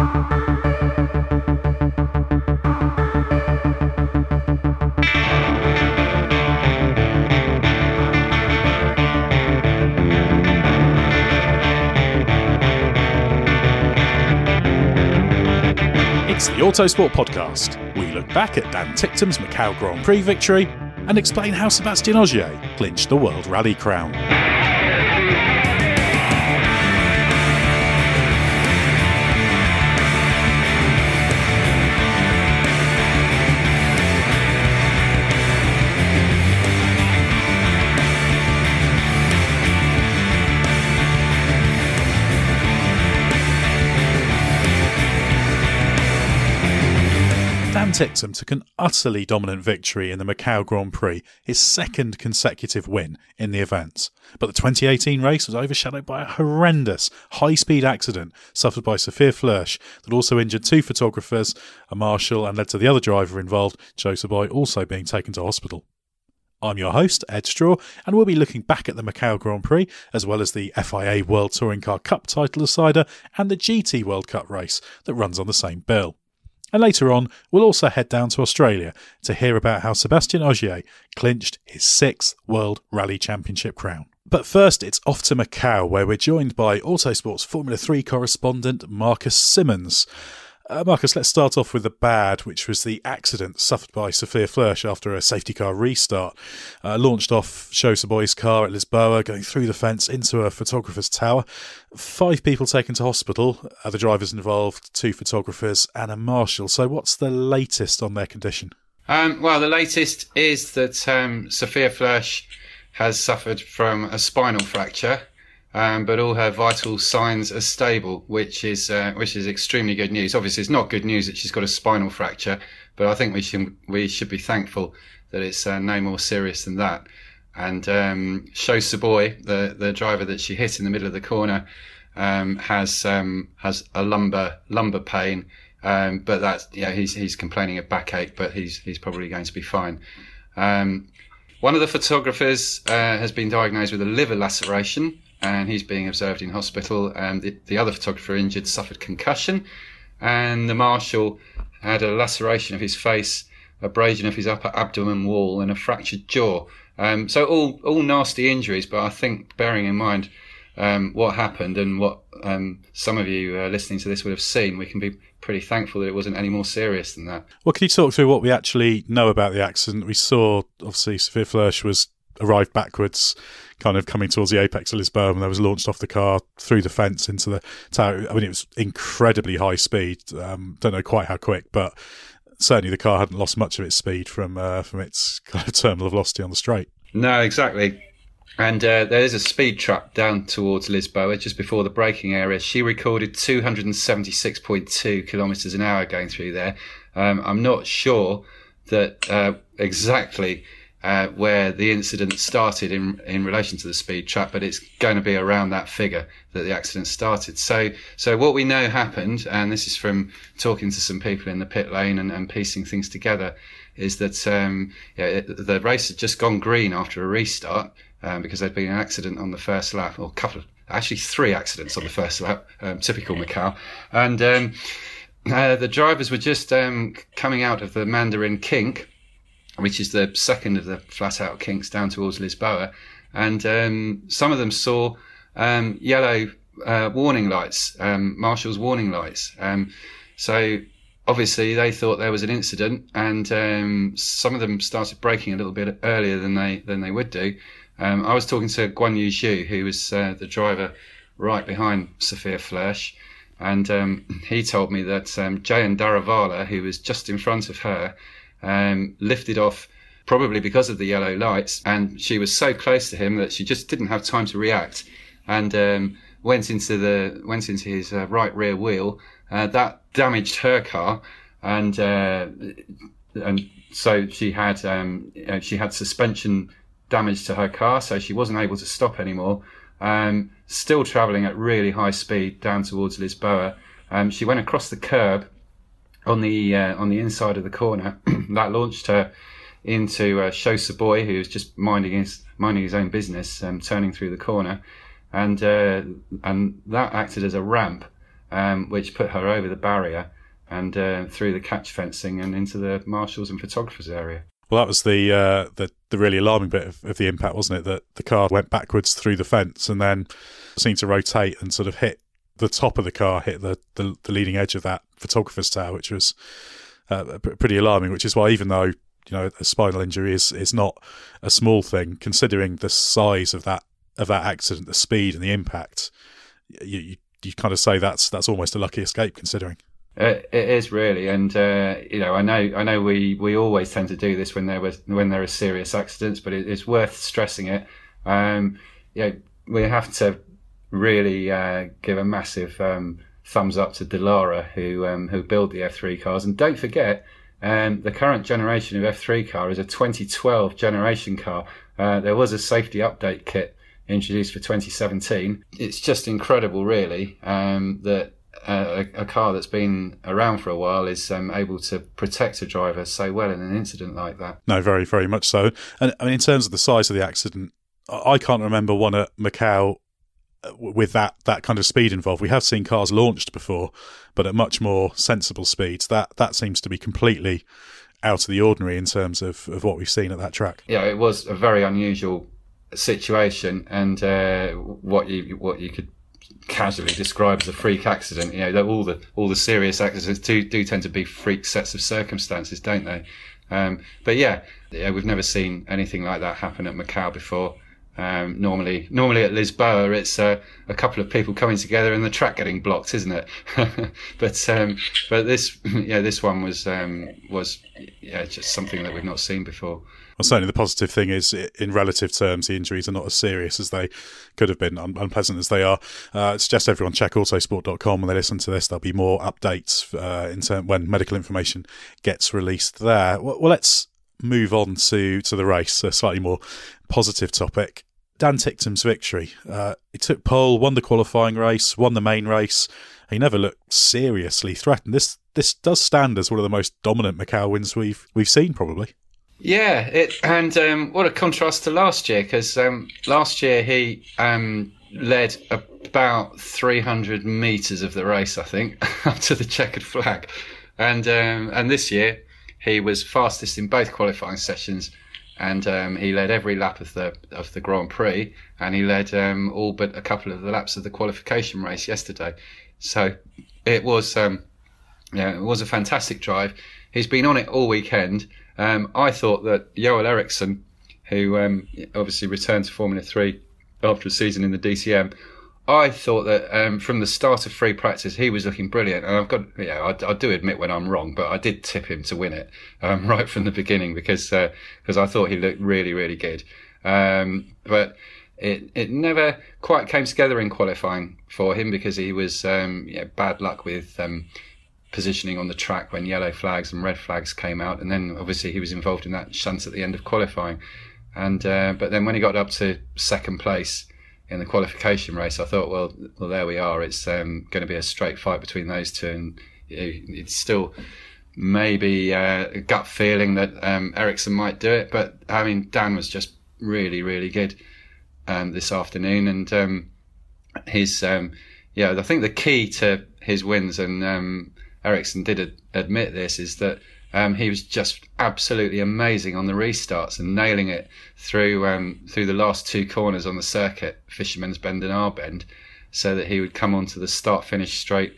It's the Autosport Podcast. We look back at Dan Ticktum's Macau Grand Prix victory and explain how Sebastien Ogier clinched the World Rally crown. Ticktum took an utterly dominant victory in the Macau Grand Prix, his second consecutive win in the event. But the 2018 race was overshadowed by a horrendous high speed accident suffered by Sophia Flörsch that also injured two photographers, a marshal, and led to the other driver involved, Sho Tsuboi, also being taken to hospital. I'm your host, Ed Straw, and we'll be looking back at the Macau Grand Prix, as well as the FIA World Touring Car Cup title decider and the GT World Cup race that runs on the same bill. And later on, we'll also head down to Australia to hear about how Sebastien Ogier clinched his sixth World Rally Championship crown. But first, it's off to Macau, where we're joined by Autosport's Formula 3 correspondent Marcus Simmons. Uh, Marcus, let's start off with the bad, which was the accident suffered by Sophia Flörsch after a safety car restart. Uh, launched off Show Boy's car at Lisboa, going through the fence into a photographer's tower. Five people taken to hospital, other drivers involved, two photographers, and a marshal. So, what's the latest on their condition? Um, well, the latest is that um, Sophia Flörsch has suffered from a spinal fracture um, but all her vital signs are stable, which is uh, which is extremely good news. Obviously, it's not good news that she's got a spinal fracture, but I think we should we should be thankful that it's uh, no more serious than that. And um, Sho Tsuboi, the the driver that she hit in the middle of the corner, um, has um, has a lumbar lumbar pain. Um, but that's yeah, he's he's complaining of backache, but he's he's probably going to be fine. Um, one of the photographers uh, has been diagnosed with a liver laceration, and he's being observed in hospital. And the, the other photographer injured suffered concussion, and the marshal had a laceration of his face, abrasion of his upper abdomen wall, and a fractured jaw. Um, so all all nasty injuries, but I think bearing in mind um, what happened and what um, some of you uh, listening to this would have seen, we can be pretty thankful that it wasn't any more serious than that. Well, can you talk through what we actually know about the accident? We saw, obviously, Sophia Flörsch was arrived backwards, kind of coming towards the apex of Lisboa, and there was launched off the car through the fence into the tower. I mean, it was incredibly high speed. Um, don't know quite how quick, but certainly the car hadn't lost much of its speed from uh, from its kind of terminal velocity on the straight. No, exactly. And uh, there is a speed trap down towards Lisboa just before the braking area. She recorded 276.2 kilometres an hour going through there. Um, I'm not sure that uh, exactly uh, where the incident started in in relation to the speed trap, but it's going to be around that figure that the accident started. So, so what we know happened, and this is from talking to some people in the pit lane and, and piecing things together, is that um, yeah, the race had just gone green after a restart um, because there'd been an accident on the first lap, or a couple of actually three accidents on the first lap, um, typical Macau, and. Um, uh, the drivers were just um, coming out of the Mandarin Kink, which is the second of the flat out kinks down towards Lisboa. And um, some of them saw um, yellow uh, warning lights, um, Marshall's warning lights. Um, so obviously they thought there was an incident, and um, some of them started braking a little bit earlier than they than they would do. Um, I was talking to Guan Yu Zhou, who was uh, the driver right behind Sophia Flörsch, and he told me that um, Jehan Daruvala, who was just in front of her, um, lifted off probably because of the yellow lights, and she was so close to him that she just didn't have time to react, and um, went into the went into his uh, right rear wheel. Uh, that damaged her car, and uh, and so she had um, she had suspension damage to her car, so she wasn't able to stop anymore. Um, still travelling at really high speed down towards Lisboa. Um, she went across the curb on the uh, on the inside of the corner. that launched her into uh, Shosa who was just minding his minding his own business, um, turning through the corner, and uh, and that acted as a ramp, um, which put her over the barrier and uh, through the catch fencing and into the marshals and photographers area. Well, that was the uh, the, the really alarming bit of, of, the impact, wasn't it? That the car went backwards through the fence and then seemed to rotate and sort of hit the top of the car, hit the, the, the leading edge of that photographer's tower, which was uh, pretty alarming. Which is why, even though you know a spinal injury is is not a small thing, considering the size of that of that accident, the speed and the impact, you you, you kind of say that's that's almost a lucky escape, considering. It, it is really, and uh, you know, I know, I know, we, we always tend to do this when there was when there are serious accidents, but it, it's worth stressing it. Um, you know, we have to really uh, give a massive um, thumbs up to Dallara, who um, who build the F3 cars. And don't forget, um, the current generation of F3 car is a 2012 generation car. Uh, there was a safety update kit introduced for 2017. It's just incredible, really, um, that uh, a, a, car that's been around for a while is um, able to protect a driver so well in an incident like that. No, very, very much so. And I mean, in terms of the size of the accident, I can't remember one at Macau with that that kind of speed involved. We have seen cars launched before, but at much more sensible speeds. That that seems to be completely out of the ordinary in terms of, of what we've seen at that track. Yeah, it was a very unusual situation, and uh, what you what you could casually describe as a freak accident. You know, all the all the serious accidents do do tend to be freak sets of circumstances, don't they? Um, but yeah, yeah, we've never seen anything like that happen at Macau before. Um, normally, normally at Lisboa, it's uh, a couple of people coming together and the track getting blocked, isn't it? but um, but this yeah this one was um, was yeah just something that we've not seen before. Well, certainly the positive thing is, in relative terms, the injuries are not as serious as they could have been, un- unpleasant as they are. Uh, suggest everyone check autosport.com when they listen to this. There'll be more updates uh, in term- when medical information gets released there. Well, well, let's move on to to the race, a slightly more positive topic. Dan Ticktum's victory. Uh, he took pole, won the qualifying race, won the main race. He never looked seriously threatened. This this does stand as one of the most dominant Macau wins we've we've seen, probably. Yeah, it, and um, what a contrast to last year because um, last year he um, led about 300 meters of the race, I think, up to the checkered flag, and um, and this year he was fastest in both qualifying sessions and um, he led every lap of the of the Grand Prix, and he led um, all but a couple of the laps of the qualification race yesterday. So it was, um, yeah, it was a fantastic drive. He's been on it all weekend. Um, I thought that Joel Eriksson, who um, obviously returned to Formula Three after a season in the DTM. I thought that um, from the start of free practice, he was looking brilliant. And I've got, yeah, I, I do admit when I'm wrong, but I did tip him to win it um, right from the beginning because because uh, I thought he looked really, really good. Um, but it it never quite came together in qualifying for him because he was um, yeah, bad luck with um, positioning on the track when yellow flags and red flags came out, and then obviously he was involved in that shunt at the end of qualifying. And uh, but then when he got up to second place in the qualification race, I thought, well, well, there we are. It's um, going to be a straight fight between those two, and it's still maybe uh, a gut feeling that um, Eriksson might do it. But I mean, Dan was just really, really good um, this afternoon, and um, his um, yeah, I think the key to his wins, and um, Eriksson did ad- admit this, is that um, he was just absolutely amazing on the restarts and nailing it through um, through the last two corners on the circuit, Fisherman's Bend and R Bend, so that he would come onto the start finish straight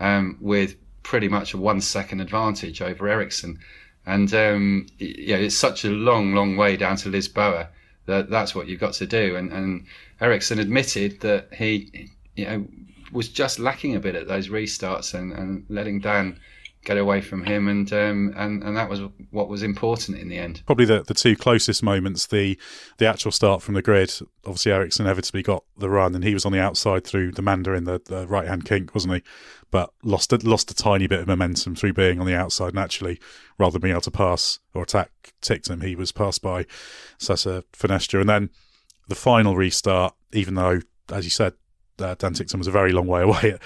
um, with pretty much a one second advantage over Eriksson. And um, yeah, it's such a long, long way down to Lisboa that that's what you've got to do. And, and Eriksson admitted that he, you know, was just lacking a bit at those restarts and, and letting Dan get away from him, and um, and and that was what was important in the end. Probably the, the two closest moments, the the actual start from the grid. Obviously, Eriksson inevitably got the run, and he was on the outside through the Mandarin the, the right hand kink, wasn't he? But lost a, lost a tiny bit of momentum through being on the outside naturally, rather than being able to pass or attack Ticktum. He was passed by Sacha Fenestraz, and then the final restart, even though, as you said, uh, Dan Ticktum was a very long way away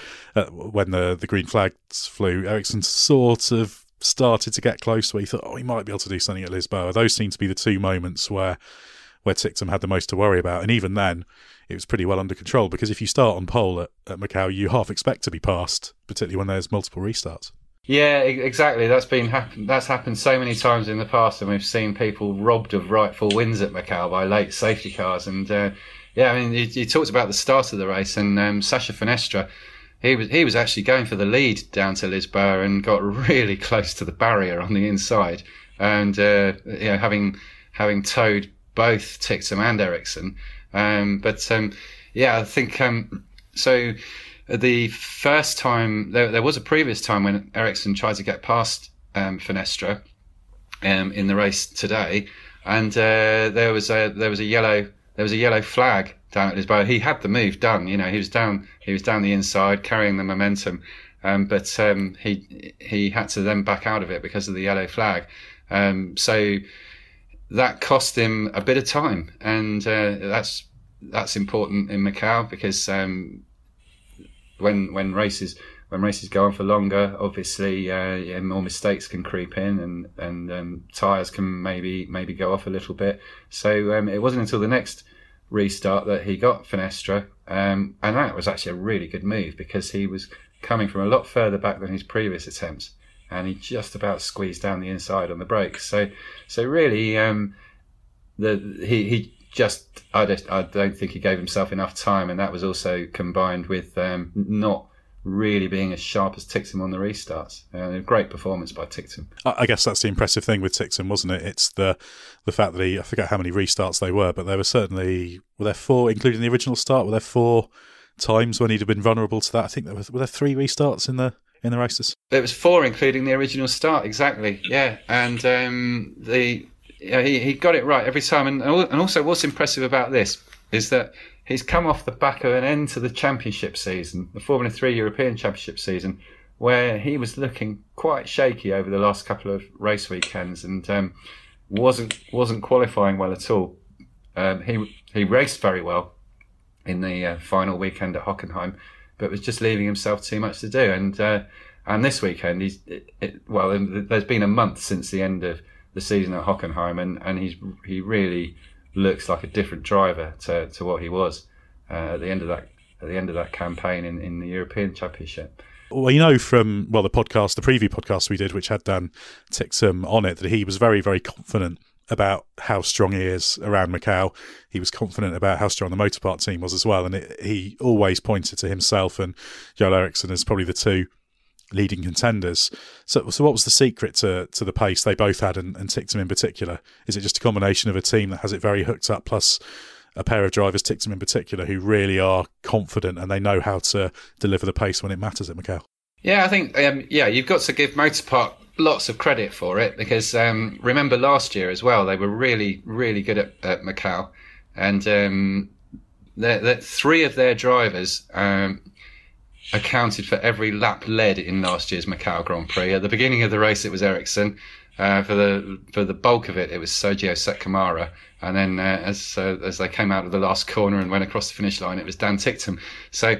when the, the green flags flew. Eriksson sort of started to get close where he thought, oh, he might be able to do something at Lisboa. Those seem to be the two moments where where Ticktum had the most to worry about. And even then, it was pretty well under control because if you start on pole at, at Macau, you half expect to be passed, particularly when there's multiple restarts. Yeah, exactly. That's been happen- that's happened so many times in the past, and we've seen people robbed of rightful wins at Macau by late safety cars. And uh, yeah, I mean, you, talked about the start of the race, and um, Sacha Fenestraz, he was he was actually going for the lead down to Lisboa and got really close to the barrier on the inside, and uh, you know, having having towed both Ticktum and Eriksson, um, but um, yeah, I think um, so. The first time there, there, was a previous time when Eriksson tried to get past um, Fenestraz um, in the race today, and uh, there was a there was a yellow there was a yellow flag down at his bow. He had the move done. You know, he was down. He was down the inside, carrying the momentum. Um, but um, he he had to then back out of it because of the yellow flag. Um, so that cost him a bit of time, and uh, that's that's important in Macau because um, when when races when races go on for longer, obviously uh, yeah, more mistakes can creep in, and and um, tires can maybe maybe go off a little bit. So um, it wasn't until the next restart that he got Fenestraz, um, and that was actually a really good move because he was coming from a lot further back than his previous attempts, and he just about squeezed down the inside on the brakes. So so really, um, the he he just I just I don't think he gave himself enough time, and that was also combined with um, not really being as sharp as Ticktum on the restarts. Uh, a great performance by Ticktum. I guess that's the impressive thing with Ticktum, wasn't it? It's the the fact that he I forget how many restarts they were, but there were certainly were there four, including the original start. Were there four times when he'd have been vulnerable to that? I think there was were there three restarts in the in the races. There was four, including the original start. Exactly, yeah, and um, the yeah, he he got it right every time. And and also, what's impressive about this is that he's come off the back of an end to the championship season, the Formula 3 European Championship season, where he was looking quite shaky over the last couple of race weekends and um, wasn't wasn't qualifying well at all. Um, he he raced very well in the uh, final weekend at Hockenheim, but was just leaving himself too much to do. And uh, and this weekend, he's it, it, well. There's been a month since the end of the season at Hockenheim, and, and he's he really looks like a different driver to, to what he was uh, at the end of that at the end of that campaign in, in the European Championship. Well, you know from well the podcast, the preview podcast we did, which had Dan Ticktum on it, that he was very very confident about how strong he is around Macau. He was confident about how strong the Motopark team was as well, and it, he always pointed to himself and Joel Eriksson as probably the two leading contenders. So, so what was the secret to to the pace they both had, and, and Ticktum in particular? Is it just a combination of a team that has it very hooked up, plus a pair of drivers, Ticktum in particular, who really are confident and they know how to deliver the pace when it matters at Macau? Yeah, I think um, yeah, you've got to give Motopark lots of credit for it because um, remember last year as well, they were really really good at, at Macau, and um, three of their drivers um, accounted for every lap led in last year's Macau Grand Prix. At the beginning of the race, it was Eriksson. Uh, for the for the bulk of it, it was Sergio Sette and then uh, as uh, as they came out of the last corner and went across the finish line, it was Dan Ticktum. So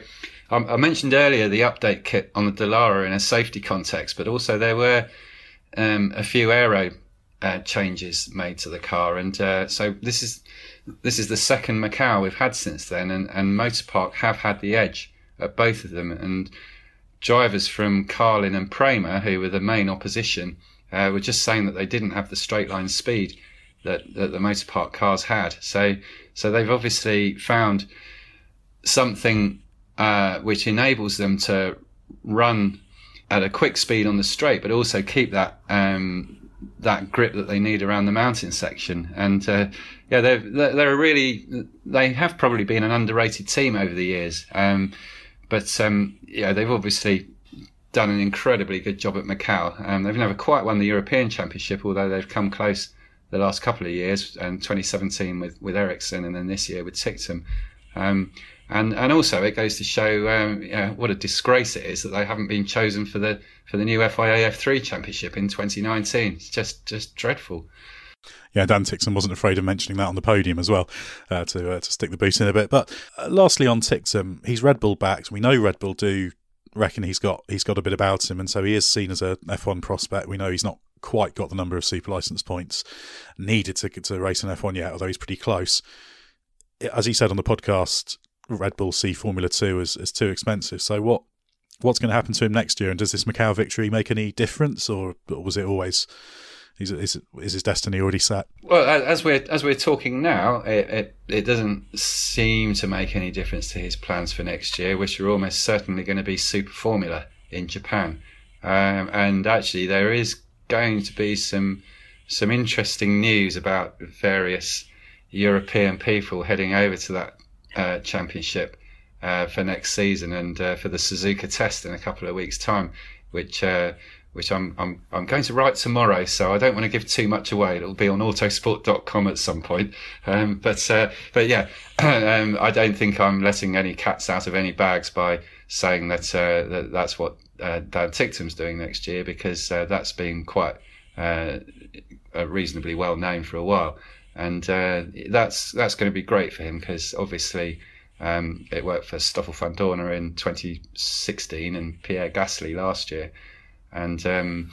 um, I mentioned earlier the update kit on the Dallara in a safety context, but also there were um, a few aero uh, changes made to the car, and uh, so this is this is the second Macau we've had since then, and, and Motopark have had the edge at both of them, and drivers from Carlin and Prema, who were the main opposition, uh, were just saying that they didn't have the straight line speed that, that the Motopark cars had. So so they've obviously found something uh, which enables them to run at a quick speed on the straight, but also keep that um, that grip that they need around the mountain section. And uh, yeah, they're they're really they have probably been an underrated team over the years. Um, but um, yeah, they've obviously done an incredibly good job at Macau. Um, they've never quite won the European Championship, although they've come close the last couple of years, and 2017 with with Eriksson, and then this year with Ticktum. Um, and and also it goes to show um, what a disgrace it is that they haven't been chosen for the for the new FIA F3 Championship in 2019. It's just just dreadful. Yeah, Dan Ticktum wasn't afraid of mentioning that on the podium as well uh, to uh, to stick the boot in a bit. But uh, lastly, on Ticktum, he's Red Bull backed. We know Red Bull do reckon he's got he's got a bit about him, and so he is seen as a F1 prospect. We know he's not quite got the number of super license points needed to to race an F1 yet, although he's pretty close. As he said on the podcast, Red Bull see Formula Two as, as too expensive. So what what's going to happen to him next year? And does this Macau victory make any difference, or was it always is, is, is his destiny already set? Well, as we're as we're talking now, it, it, it doesn't seem to make any difference to his plans for next year, which are almost certainly going to be Super Formula in Japan. Um, and actually, there is going to be some some interesting news about various European people heading over to that uh, championship uh, for next season and uh, for the Suzuka test in a couple of weeks' time, which uh, which I'm, I'm I'm going to write tomorrow. So I don't want to give too much away. It'll be on autosport.com at some point. Um, but uh, but yeah, um, I don't think I'm letting any cats out of any bags by saying that, uh, that that's what Dan Ticktum's doing next year because that's been quite reasonably well known for a while and uh, that's that's going to be great for him because obviously um, it worked for Stoffel Vandoorne in 2016 and Pierre Gasly last year, and um,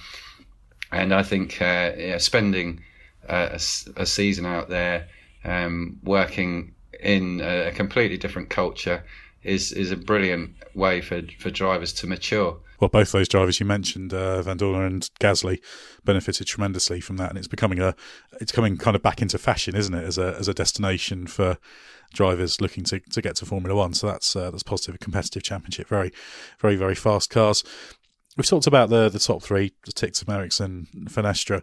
and I think uh, yeah, spending a, a, season out there um, working in a completely different culture is is a brilliant way for for drivers to mature well, both those drivers you mentioned, uh, Vandoorne and Gasly, benefited tremendously from that, and it's becoming a, it's coming kind of back into fashion, isn't it, as a as a destination for drivers looking to, to get to Formula One. So that's uh, that's positive. A competitive championship, very, very, very fast cars. We've talked about the the top three: the Ticktum, Eriksson, Fenestraz.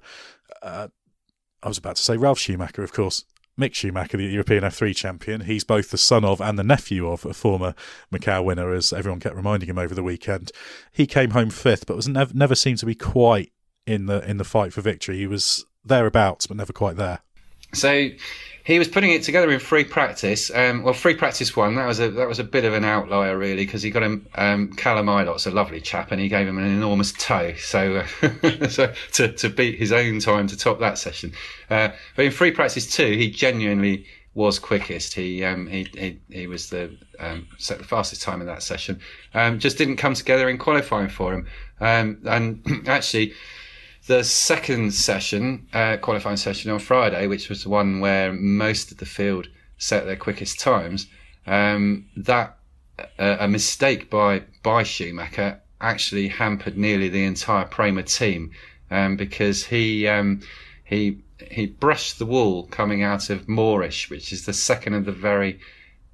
Uh, I was about to say Ralf Schumacher, of course. Mick Schumacher, the European F3 champion. He's both the son of and the nephew of a former Macau winner, as everyone kept reminding him over the weekend. He came home fifth, but was never, never seemed to be quite in the in the fight for victory. He was thereabouts, but never quite there. So he was putting it together in free practice. Um, well, free practice one that was a that was a bit of an outlier really because he got him um, Callum Ilott's a lovely chap and he gave him an enormous toe. So, uh, so to to beat his own time to top that session. Uh, but in free practice two, he genuinely was quickest. He um, he, he he was the um, fastest time in that session. Um, just didn't come together in qualifying for him. Um, and actually the second session, uh, qualifying session on Friday, which was the one where most of the field set their quickest times, um, that uh, a mistake by by Schumacher actually hampered nearly the entire Prema team um, because he um, he he brushed the wall coming out of Moorish, which is the second of the very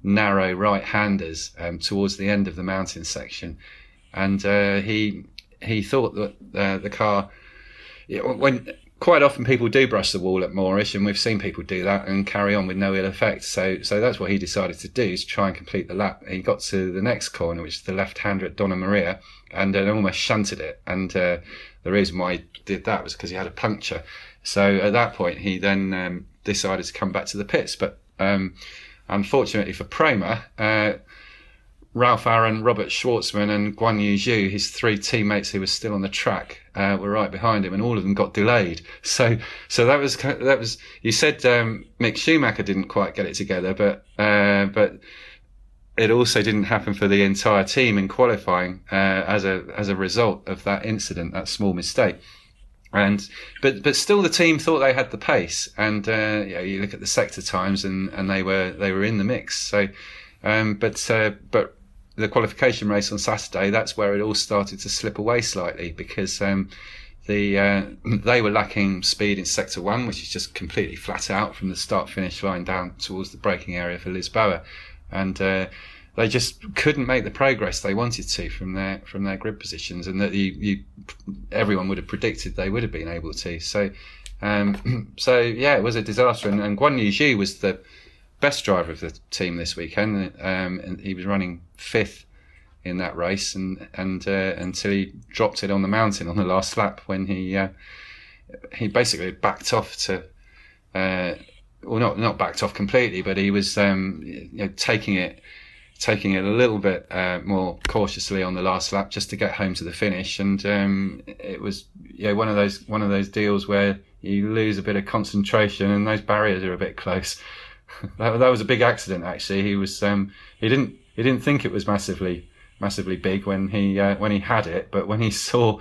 narrow right-handers um, towards the end of the mountain section, and uh, he he thought that uh, the car when quite often people do brush the wall at Moorish, and we've seen people do that and carry on with no ill effect. So, so that's what he decided to do: is try and complete the lap. He got to the next corner, which is the left-hander at Dona Maria, and uh, almost shunted it. And uh, the reason why he did that was because he had a puncture. So at that point, he then um, decided to come back to the pits. But um, unfortunately for Prema, uh, Ralf Aron, Robert Shwartzman, and Guan Yu Zhou, his three teammates who were still on the track, uh, were right behind him, and all of them got delayed. So, so that was that was. You said um, Mick Schumacher didn't quite get it together, but uh, but it also didn't happen for the entire team in qualifying uh, as a as a result of that incident, that small mistake. And but but still, the team thought they had the pace, and uh, you, know, you look at the sector times, and, and they were they were in the mix. So, um, but uh, but the qualification race on Saturday, that's where it all started to slip away slightly because um, the uh, they were lacking speed in sector one, which is just completely flat out from the start finish line down towards the braking area for Lisboa, and uh, they just couldn't make the progress they wanted to from their from their grid positions, and that you, you everyone would have predicted they would have been able to. So. Um, so yeah, it was a disaster, and, and Guan Yu was the best driver of the team this weekend. Um, and he was running fifth in that race, and and uh, until he dropped it on the mountain on the last lap when he uh, he basically backed off to. Uh, well, not not backed off completely, but he was um, you know, taking it taking it a little bit uh, more cautiously on the last lap just to get home to the finish. And um, it was yeah one of those one of those deals where you lose a bit of concentration and those barriers are a bit close. that, that was a big accident actually. He was um, he didn't he didn't think it was massively massively big when he uh, when he had it, but when he saw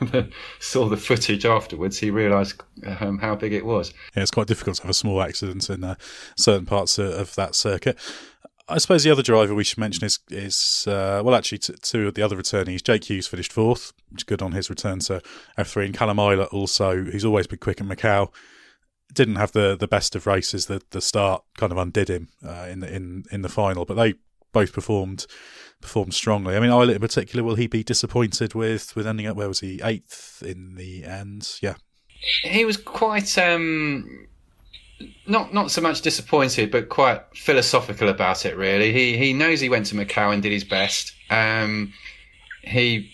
the, saw the footage afterwards, he realised um, how big it was. Yeah, it's quite difficult to have a small accident in uh, certain parts of, of, that circuit. I suppose the other driver we should mention is is uh, well, actually, t- two of the other returnees. Jake Hughes finished fourth, which is good on his return to F3, and Callum Ilott also, he's always been quick in Macau didn't have the, the best of races. The the start kind of undid him uh, in the in in the final, but they both performed performed strongly. I mean, Ilott in particular, will he be disappointed with with ending up where was he eighth in the end? Yeah, he was quite um, not not so much disappointed, but quite philosophical about it. Really, he he knows he went to Macau and did his best. Um, he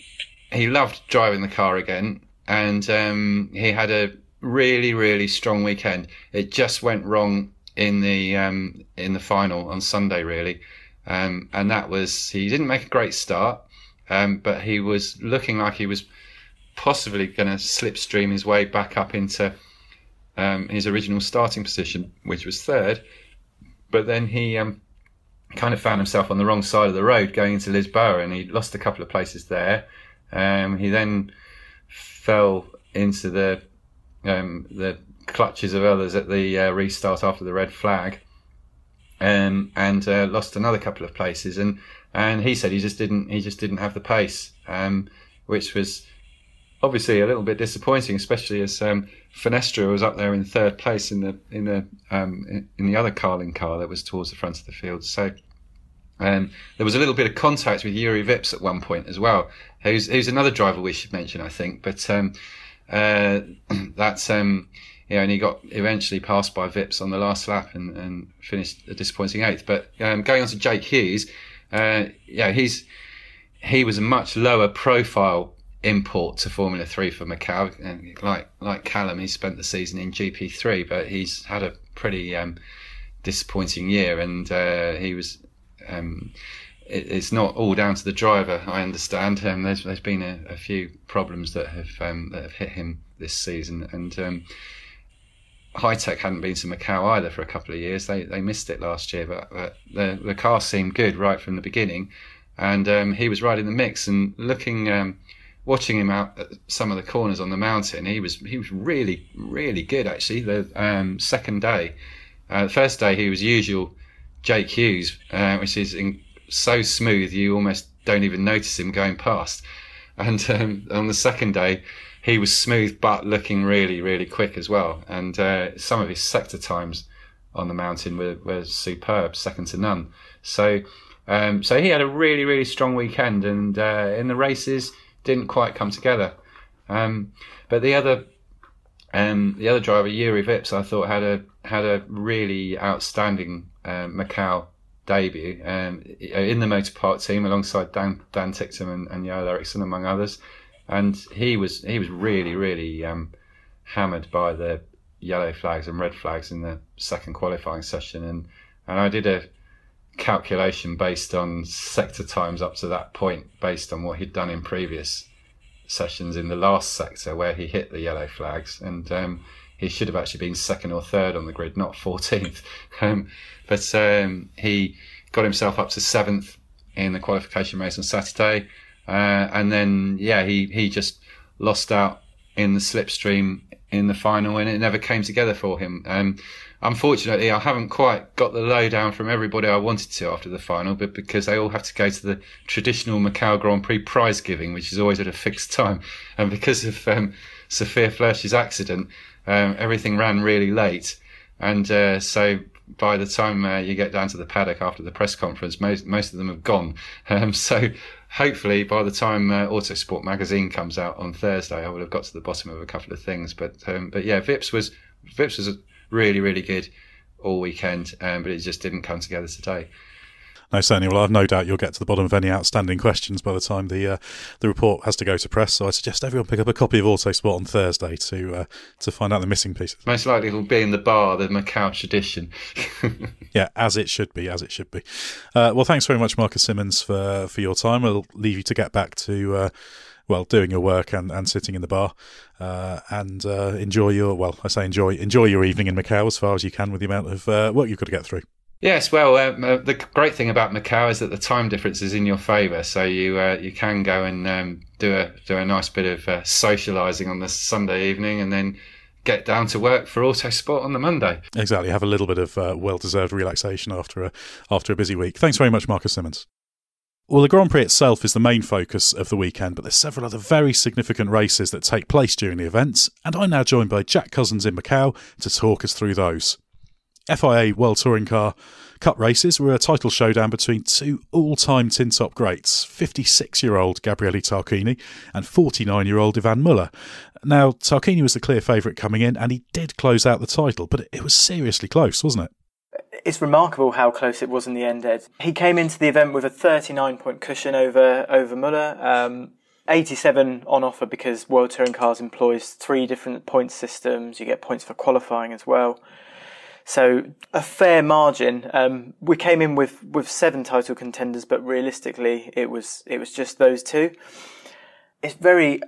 he loved driving the car again, and um, he had a really, really strong weekend. It just went wrong in the um, in the final on Sunday, really, um, and that was he didn't make a great start, um, but he was looking like he was possibly going to slipstream his way back up into um, his original starting position, which was third. But then he um, kind of found himself on the wrong side of the road going into Lisboa, and he lost a couple of places there. Um, he then fell into the um, the clutches of others at the uh, restart after the red flag, um, and uh, lost another couple of places. And and he said he just didn't he just didn't have the pace, um, which was obviously a little bit disappointing, especially as um, Fenestraz was up there in third place in the in the um, in, in the other Carlin car that was towards the front of the field. So. Um, there was a little bit of contact with Jüri Vips at one point as well, who's, who's another driver we should mention, I think. But um, uh, that's um, know, and he got eventually passed by Vips on the last lap and, and finished a disappointing eighth. But um, going on to Jake Hughes, uh, yeah, he's he was a much lower profile import to Formula Three for Macau, and like like Callum, he spent the season in GP3, but he's had a pretty um, disappointing year, and uh, he was. Um, it's not all down to the driver. I understand. Um, there's there's been a, a few problems that have um, that have hit him this season, and um, Hitech hadn't been to Macau either for a couple of years. They they missed it last year, but, but the the car seemed good right from the beginning, and um, he was right in the mix. And looking, um, watching him out at some of the corners on the mountain, he was he was really really good actually. The um, second day, uh, the first day he was usual Jake Hughes, uh, which is in, so smooth you almost don't even notice him going past. And um, on the second day, he was smooth but looking really, really quick as well. And uh, some of his sector times on the mountain were, were superb, second to none. So, um, so he had a really, really strong weekend. And uh, in the races, didn't quite come together. Um, but the other um, the other driver, Jüri Vips, I thought had a had a really outstanding uh, Macau debut um, in the Motopark team alongside Dan, Dan Ticktum and, and Joel Eriksson, among others. And he was he was really really um, hammered by the yellow flags and red flags in the second qualifying session. And and I did a calculation based on sector times up to that point, based on what he'd done in previous sessions in the last sector where he hit the yellow flags, and um, he should have actually been second or third on the grid, not 14th. Um, but um, he got himself up to seventh in the qualification race on Saturday, uh, and then yeah, he he just lost out in the slipstream in the final, and it never came together for him. Um, unfortunately, I haven't quite got the lowdown from everybody I wanted to after the final, but because they all have to go to the traditional Macau Grand Prix prize giving, which is always at a fixed time, and because of um, Sophia Flörsch's accident, um, everything ran really late, and uh, so by the time uh, you get down to the paddock after the press conference, most most of them have gone. Um, so hopefully by the time uh, Autosport magazine comes out on Thursday, I will have got to the bottom of a couple of things. But um, but yeah, Vips was Vips was really really good all weekend, um, but it just didn't come together today. No, certainly. Well, I've no doubt you'll get to the bottom of any outstanding questions by the time the uh, the report has to go to press. So I suggest everyone pick up a copy of Autosport on Thursday to uh, to find out the missing pieces. Most likely it'll be in the bar, the Macau tradition. yeah, as it should be, as it should be. Uh, well, thanks very much, Marcus Simmons, for for your time. We'll leave you to get back to uh, well, doing your work and, and sitting in the bar, uh, and uh, enjoy your well, I say enjoy enjoy your evening in Macau as far as you can with the amount of uh, work you've got to get through. Yes, well, um, uh, the great thing about Macau is that the time difference is in your favour, so you uh, you can go and um, do a do a nice bit of uh, socialising on the Sunday evening, and then get down to work for Autosport on the Monday. Exactly, have a little bit of uh, well deserved relaxation after a after a busy week. Thanks very much, Marcus Simmons. Well, the Grand Prix itself is the main focus of the weekend, but there's several other very significant races that take place during the events, and I'm now joined by Jack Cousins in Macau to talk us through those. FIA World Touring Car Cup races were a title showdown between two all time tin top greats 56 year old Gabriele Tarquini and 49 year old Yvan Muller. Now, Tarquini was the clear favourite coming in, and he did close out the title, but it was seriously close, wasn't it? It's remarkable how close it was in the end, Ed. He came into the event with a 39 point cushion over, over Muller. Um, 87 on offer because World Touring Cars employs three different point systems. You get points for qualifying as well. So a fair margin. Um, we came in with, with seven title contenders, but realistically, it was it was just those two. It's very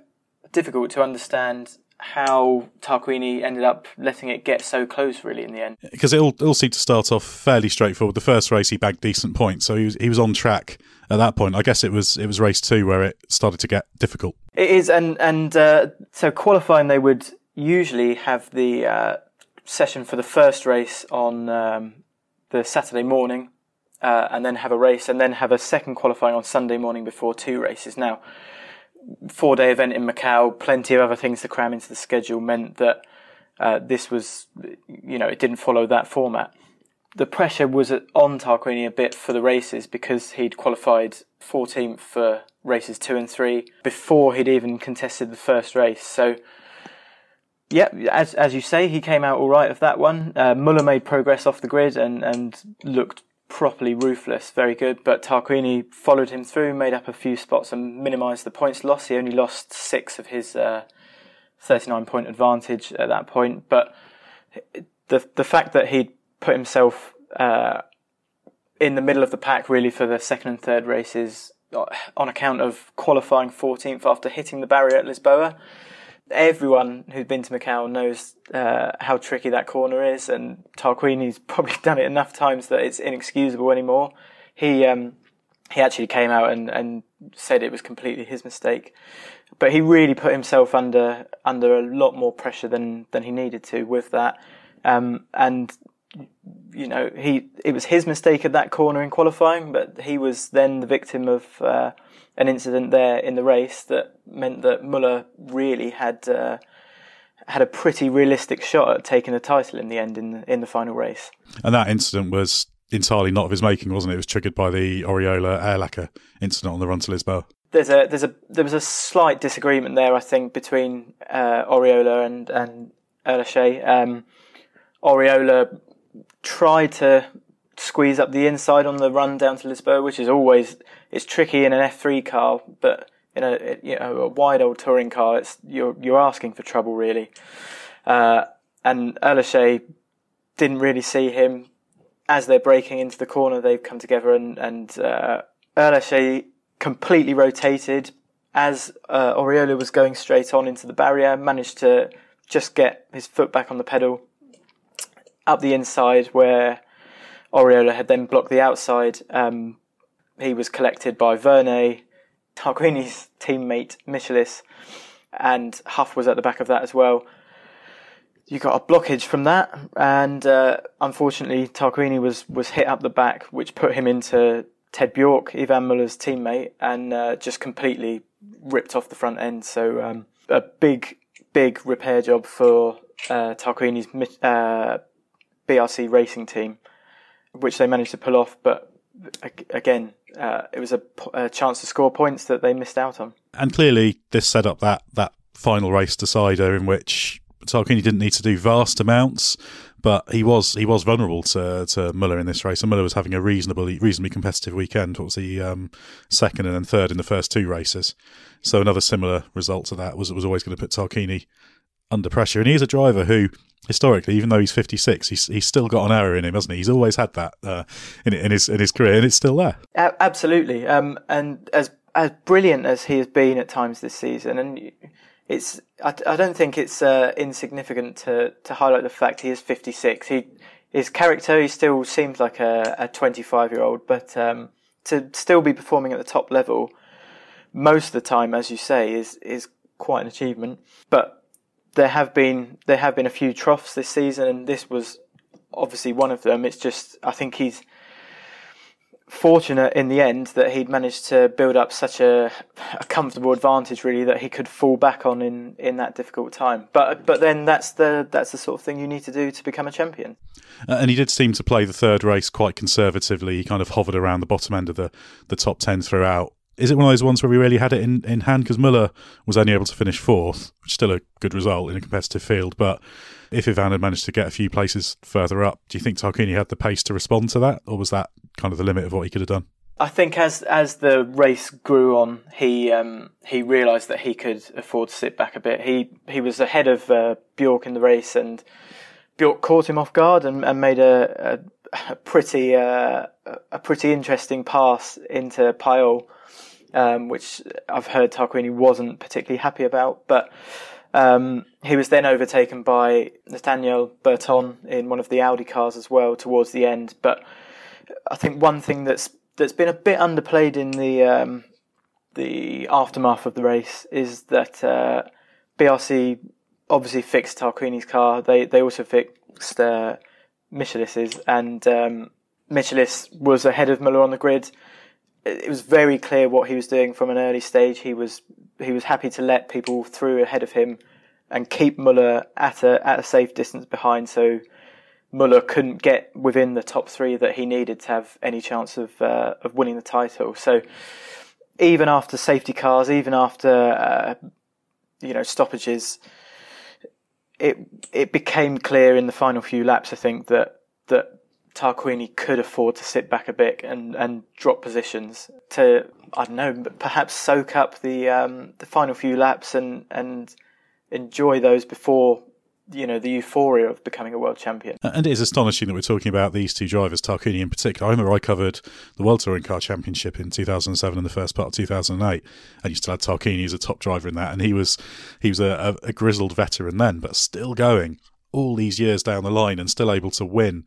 difficult to understand how Tarquini ended up letting it get so close, really, in the end. Because it all, it all seemed to start off fairly straightforward. The first race, he bagged decent points, so he was, he was on track at that point. I guess it was it was race two where it started to get difficult. It is, and and uh, so qualifying, they would usually have the uh, session for the first race on um, the Saturday morning, uh, and then have a race, and then have a second qualifying on Sunday morning before two races. Now, four day event in Macau, plenty of other things to cram into the schedule meant that uh, this was, you know, it didn't follow that format. The pressure was on Tarquini a bit for the races because he'd qualified 14th for races two and three before he'd even contested the first race. So yeah, as as you say, he came out all right of that one. Uh, Muller made progress off the grid and, and looked properly ruthless, very good. But Tarquini followed him through, made up a few spots and minimised the points loss. He only lost six of his uh, 39 point advantage at that point. But the the fact that he'd put himself uh, in the middle of the pack really for the second and third races uh, on account of qualifying 14th after hitting the barrier at Lisboa everyone who's been to Macau knows uh, how tricky that corner is, and Tarquini's probably done it enough times that it's inexcusable anymore. He um, he actually came out and, and said it was completely his mistake, but he really put himself under under a lot more pressure than than he needed to with that, um, and you know he it was his mistake at that corner in qualifying, but he was then the victim of. Uh, an incident there in the race that meant that Muller really had uh, had a pretty realistic shot at taking the title in the end in the, in the final race. And that incident was entirely not of his making, wasn't it? It was triggered by the Oriola Ehrlacher incident on the run to Lisboa. there's a there's a there was a slight disagreement there, I think, between uh, Oriola and and Ehrlacher. Um, Oriola tried to squeeze up the inside on the run down to Lisboa, which is always it's tricky in an F3 car, but in a you know a wide old touring car, it's you're you're asking for trouble really. Uh, and Ehrlacher didn't really see him as they're breaking into the corner. They've come together and and uh, completely rotated as uh, Oriola was going straight on into the barrier. Managed to just get his foot back on the pedal up the inside where Oriola had then blocked the outside. Um, he was collected by Vernet, Tarquini's teammate Michelisz, and Huff was at the back of that as well. You got a blockage from that, and uh, unfortunately, Tarquini was was hit up the back, which put him into Thed Bjork, Yvan Muller's teammate, and uh, just completely ripped off the front end. So um, a big, big repair job for uh, Tarquini's uh, BRC racing team, which they managed to pull off. But again, uh, it was a, chance to score points that they missed out on. And clearly, this set up that that final race decider in which Tarquini didn't need to do vast amounts, but he was he was vulnerable to to Muller in this race. And Muller was having a reasonably reasonably competitive weekend. What was he um, second and then third in the first two races? So another similar result to that was it was always going to put Tarquini under pressure. And he is a driver who historically, even though he's 56, he's, he's still got an error in him, hasn't he? He's always had that uh, in, in his in his career, and it's still there. absolutely. Um, and as as brilliant as he has been at times this season, and it's I, I don't think it's uh, insignificant to to highlight the fact he is 56. He his character he still seems like a, a 25 year old, but um, to still be performing at the top level most of the time, as you say, is is quite an achievement. But there have been there have been a few troughs this season, and this was obviously one of them. It's just I think he's fortunate in the end that he'd managed to build up such a, a comfortable advantage really that he could fall back on in, in that difficult time. But but then that's the that's the sort of thing you need to do to become a champion. Uh, and he did seem to play the third race quite conservatively. He kind of hovered around the bottom end of the, the top ten throughout is it one of those ones where we really had it in, in hand? Because Muller was only able to finish fourth, which is still a good result in a competitive field. But if Yvan had managed to get a few places further up, do you think Tarquini had the pace to respond to that, or was that kind of the limit of what he could have done? I think as as the race grew on, he um, he realised that he could afford to sit back a bit. He he was ahead of uh, Bjork in the race, and Bjork caught him off guard and, and made a, a, a pretty uh, a pretty interesting pass into Payol um, which I've heard Tarquini wasn't particularly happy about. But um, he was then overtaken by Nathanaël Berthon in one of the Audi cars as well towards the end. But I think one thing that's that's been a bit underplayed in the um, the aftermath of the race is that uh, BRC obviously fixed Tarquini's car. They they also fixed uh, Michelisz's, and um, Michelisz was ahead of Muller on the grid it was very clear what he was doing from an early stage. He was he was happy to let people through ahead of him and keep Muller at a at a safe distance behind, so Muller couldn't get within the top three that he needed to have any chance of uh, of winning the title. So even after safety cars, even after uh, you know stoppages, it it became clear in the final few laps. I think that that Tarquini could afford to sit back a bit and, and drop positions to I don't know perhaps soak up the um, the final few laps and and enjoy those before you know the euphoria of becoming a world champion. And it is astonishing that we're talking about these two drivers, Tarquini in particular. I remember I covered the World Touring Car Championship in 2007 and the first part of 2008, and you still had Tarquini as a top driver in that, and he was he was a, a, a grizzled veteran then, but still going all these years down the line and still able to win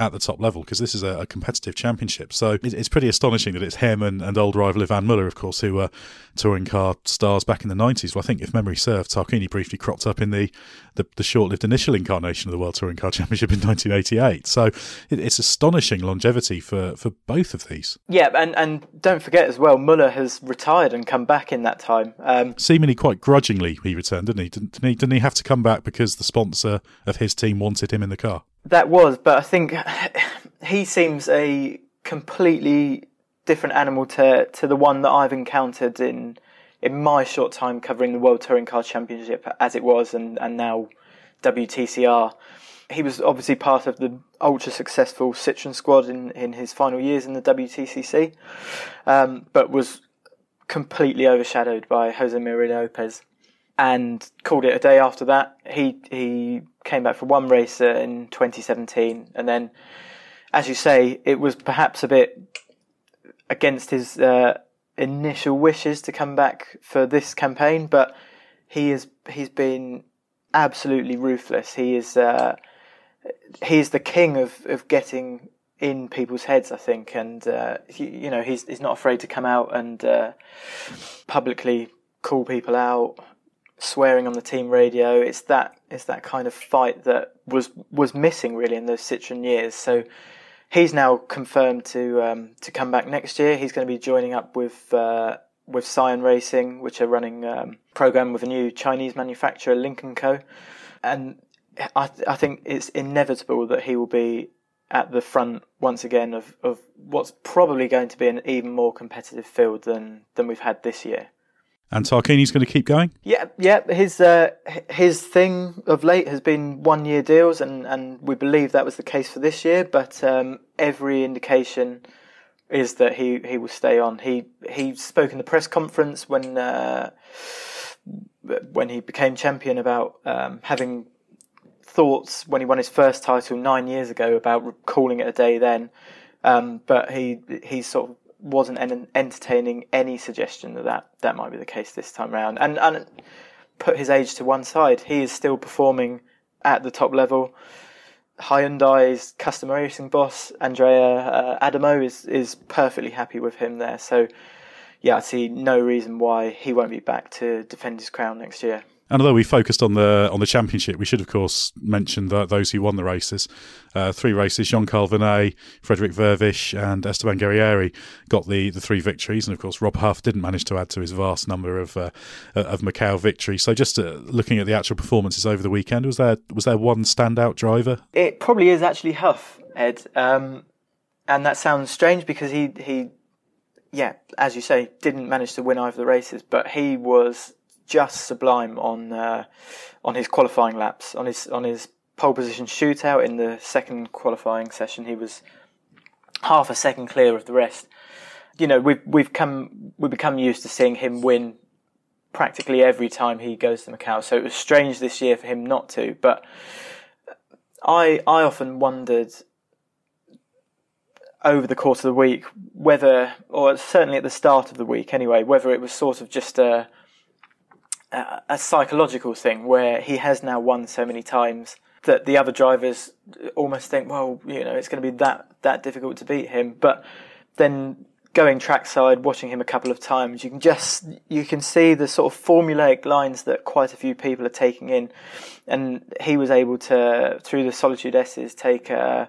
at the top level because this is a, a, competitive championship. So it's pretty astonishing that it's him and, and old rival Yvan Muller, of course, who were touring car stars back in the 90s. Well, I think, if memory serves, Tarquini briefly cropped up in the, the, the short lived initial incarnation of the World Touring Car Championship in 1988. So it, it's astonishing longevity for, for both of these. Yeah, and, and don't forget as well, Muller has retired and come back in that time. Um, Seemingly quite grudgingly, he returned, didn't he? Didn't, didn't he? didn't he have to come back because the sponsor of his team wanted him in the car? That was, but I think he seems a completely different animal to to the one that I've encountered in in my short time covering the World Touring Car Championship as it was and, and now WTCR. He was obviously part of the ultra successful Citroen squad in, in his final years in the WTCC, um, but was completely overshadowed by Jose Maria Lopez and called it a day after that. He he came back for one race in 2017, and then, as you say, it was perhaps a bit against his uh, initial wishes to come back for this campaign, but he is he's been absolutely ruthless. He is uh, he's the king of, of getting in people's heads, I think, and uh, he, you know he's he's not afraid to come out and uh, publicly call people out, swearing on the team radio. It's that it's that kind of fight that was was missing really in those Citroen years. So he's now confirmed to um, to come back next year. He's going to be joining up with uh, with Cyan Racing, which are running um, program with a new Chinese manufacturer, Lynk & Co. And I, th- I think it's inevitable that he will be at the front once again of, of what's probably going to be an even more competitive field than than we've had this year. And Tarquini's going to keep going. Yeah, yeah. His uh, his thing of late has been one year deals, and, and we believe that was the case for this year. But um, every indication is that he, he will stay on. He he spoke in the press conference when uh, when he became champion about um, having thoughts when he won his first title nine years ago about calling it a day then. Um, but he he sort of wasn't entertaining any suggestion that, that that might be the case this time around. And and put his age to one side, he is still performing at the top level. Hyundai's customer racing boss Andrea uh, Adamo is is perfectly happy with him there. So yeah, I see no reason why he won't be back to defend his crown next year. And although we focused on the on the championship, we should of course mention the, those who won the races. Uh, three races: Jean-Karl Vernet, Frédéric Vervisch, and Esteban Guerrieri got the, the three victories. And of course, Rob Huff didn't manage to add to his vast number of uh, of Macau victories. So, just uh, looking at the actual performances over the weekend, was there was there one standout driver? It probably is actually Huff, Ed. Um, and that sounds strange because he he yeah, as you say, didn't manage to win either of the races, but he was just sublime on uh, on his qualifying laps, on his on his pole position shootout in the second qualifying session. He was half a second clear of the rest. You know, we've we've come we've become used to seeing him win practically every time he goes to Macau. So it was strange this year for him not to. But I I often wondered over the course of the week whether, or certainly at the start of the week anyway, whether it was sort of just a a, psychological thing where he has now won so many times that the other drivers almost think, well, you know, it's going to be that that difficult to beat him. But then going trackside, watching him a couple of times, you can just you can see the sort of formulaic lines that quite a few people are taking in, and he was able to through the Solitude Esses take a,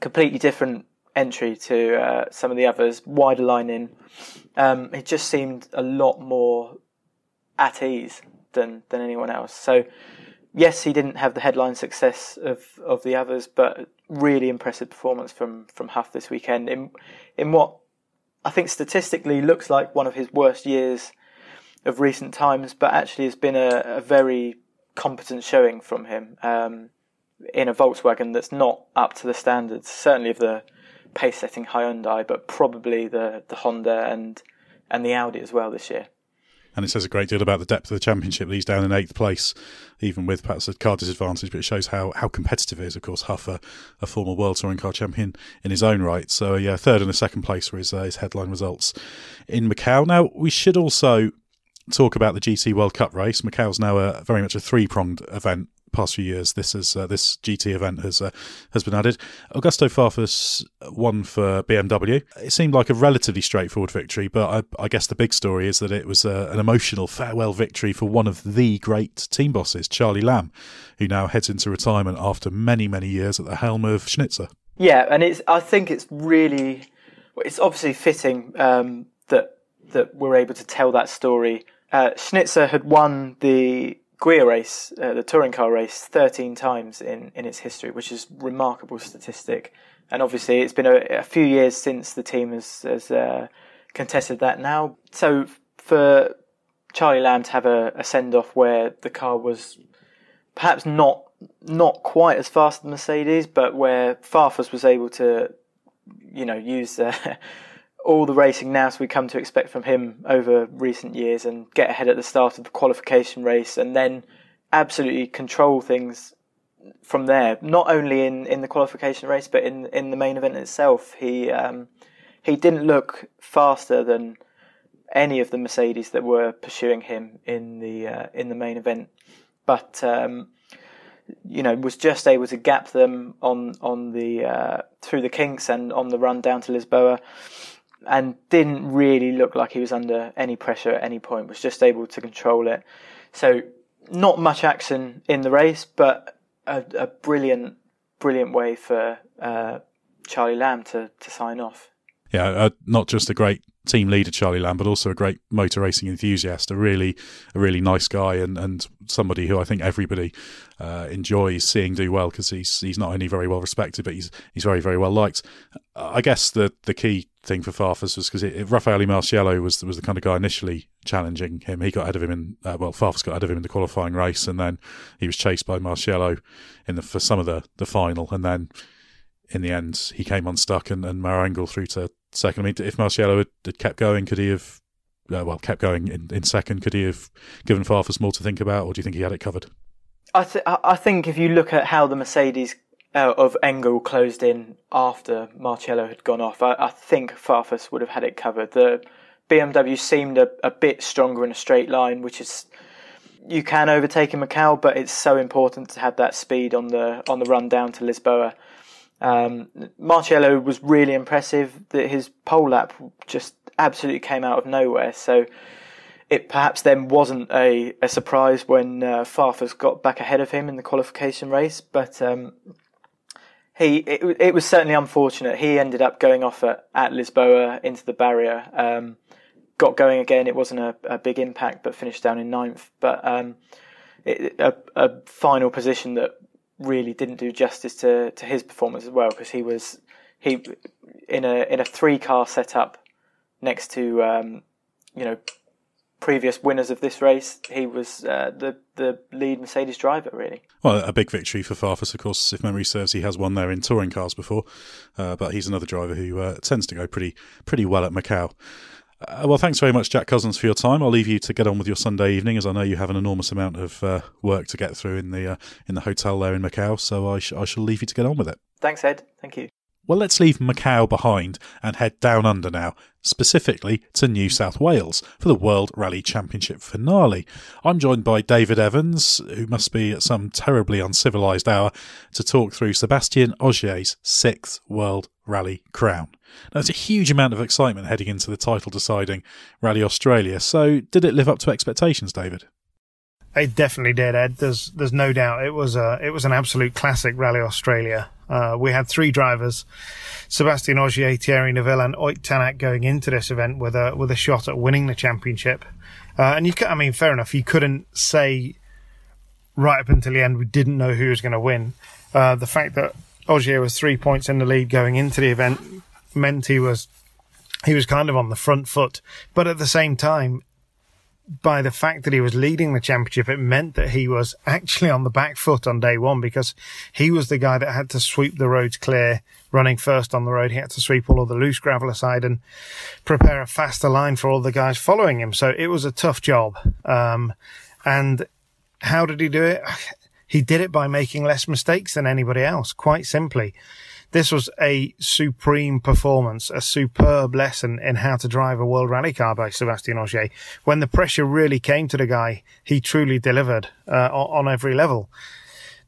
completely different entry to uh, some of the others, wider line in. Um, it just seemed a lot more at ease than than anyone else. So yes, he didn't have the headline success of, of the others, but really impressive performance from from Huff this weekend in in what I think statistically looks like one of his worst years of recent times, but actually has been a, a very competent showing from him um, in a Volkswagen that's not up to the standards, certainly of the pace-setting Hyundai, but probably the the Honda and and the Audi as well this year and it says a great deal about the depth of the championship. He's down in eighth place, even with perhaps a car disadvantage, but it shows how, how competitive it is. Of course, Huff, a, a former world touring car champion in his own right. So, yeah, third and a second place were his, uh, his headline results in Macau. Now, we should also talk about the GT World Cup race. Macau's now a, very much a three pronged event past few years, this is uh, this GT event has uh, has been added. Augusto Farfus won for BMW. It seemed like a relatively straightforward victory, but I, I guess the big story is that it was uh, an emotional farewell victory for one of the great team bosses, Charly Lamm, who now heads into retirement after many many years at the helm of Schnitzer. Yeah, and it's I think it's really it's obviously fitting um, that that we're able to tell that story. Uh, Schnitzer had won the Guia race, uh, the touring car race, 13 times in, in its history, which is remarkable statistic. And obviously, it's been a, a few years since the team has, has uh, contested that now. So for Charly Lamm to have a, a send off where the car was perhaps not not quite as fast as the Mercedes, but where Farfus was able to, you know, use uh, all the racing now so we come to expect from him over recent years and get ahead at the start of the qualification race and then absolutely control things from there. Not only in, in the qualification race, but in in the main event itself. He um, he didn't look faster than any of the Mercedes that were pursuing him in the uh, in the main event, but um, you know was just able to gap them on on the uh, through the kinks and on the run down to Lisboa and didn't really look like he was under any pressure at any point, was just able to control it. So, not much action in the race, but a, a brilliant, brilliant way for uh, Charly Lamm to, to sign off. Yeah, uh, not just a great team leader Charly Lamm, but also a great motor racing enthusiast, a really a really nice guy, and, and somebody who I think everybody uh, enjoys seeing do well because he's he's not only very well respected, but he's he's very very well liked. I guess the the key thing for Farfus was because Raffaele Marciello was was the kind of guy initially challenging him. He got ahead of him in uh, well, Farfus got ahead of him in the qualifying race, and then he was chased by Marciello in the for some of the the final, and then in the end he came unstuck and, and Maro Engel through to second. I mean, if Marciello had, had kept going, could he have? Uh, well, kept going in, in second. Could he have given Farfus more to think about, or do you think he had it covered? I, th- I think if you look at how the Mercedes uh, of Engel closed in after Marciello had gone off, I, I, think Farfus would have had it covered. The BMW seemed a, a, bit stronger in a straight line, which is you can overtake in Macau, but it's so important to have that speed on the on the run down to Lisboa. Um, was really impressive. That his pole lap just absolutely came out of nowhere. So it perhaps then wasn't a, a surprise when uh, Farfus got back ahead of him in the qualification race, but um, he it, it, was certainly unfortunate. He ended up going off at, at Lisboa into the barrier. Um, got going again. It wasn't a, a, big impact, but finished down in ninth. But um, it, a, a final position that really didn't do justice to, to his performance as well because he was he in a in a three car setup next to um, you know previous winners of this race. He was uh, the the lead Mercedes driver, really. Well, a big victory for Farfus, of course. If memory serves, he has won there in touring cars before, uh, but he's another driver who uh, tends to go pretty pretty well at Macau. Uh, well, thanks very much, Jack Cousins, for your time. I'll leave you to get on with your Sunday evening, as I know you have an enormous amount of uh, work to get through in the uh, in the hotel there in Macau. So I, sh- I shall leave you to get on with it. Thanks, Ed. Thank you. Well, let's leave Macau behind and head down under now, specifically to New South Wales for the World Rally Championship finale. I'm joined by David Evans, who must be at some terribly uncivilised hour, to talk through Sebastien Ogier's sixth World Rally crown. Now, there's a huge amount of excitement heading into the title deciding Rally Australia, so did it live up to expectations, David? It definitely did, Ed. There's there's no doubt. It was a it was an absolute classic Rally Australia. Uh, we had three drivers, Sebastien Ogier, Thierry Neuville, and Ott Tanak going into this event with a with a shot at winning the championship. Uh, and you, I mean, fair enough. You couldn't say right up until the end we didn't know who was going to win. Uh, the fact that Ogier was three points in the lead going into the event meant he was he was kind of on the front foot, but at the same time, by the fact that he was leading the championship, it meant that he was actually on the back foot on day one because he was the guy that had to sweep the roads clear, running first on the road. He had to sweep all of the loose gravel aside and prepare a faster line for all the guys following him. So it was a tough job. Um, and how did he do it? He did it by making less mistakes than anybody else, quite simply. This was a supreme performance, a superb lesson in how to drive a world rally car by Sebastien Ogier. When the pressure really came to the guy, he truly delivered uh, on every level.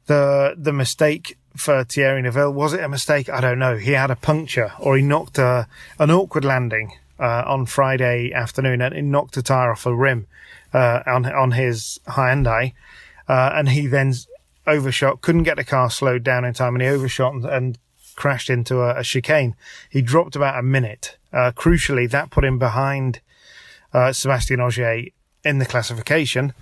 The the mistake for Thierry Neuville was it a mistake? I don't know. He had a puncture, or he knocked a, an awkward landing uh, on Friday afternoon, and he knocked a tire off a rim uh, on on his Hyundai, uh, and he then overshot, couldn't get the car slowed down in time, and he overshot and, and crashed into a, a chicane. He dropped about a minute. Uh, crucially, that put him behind uh, Sebastien Ogier in the classification.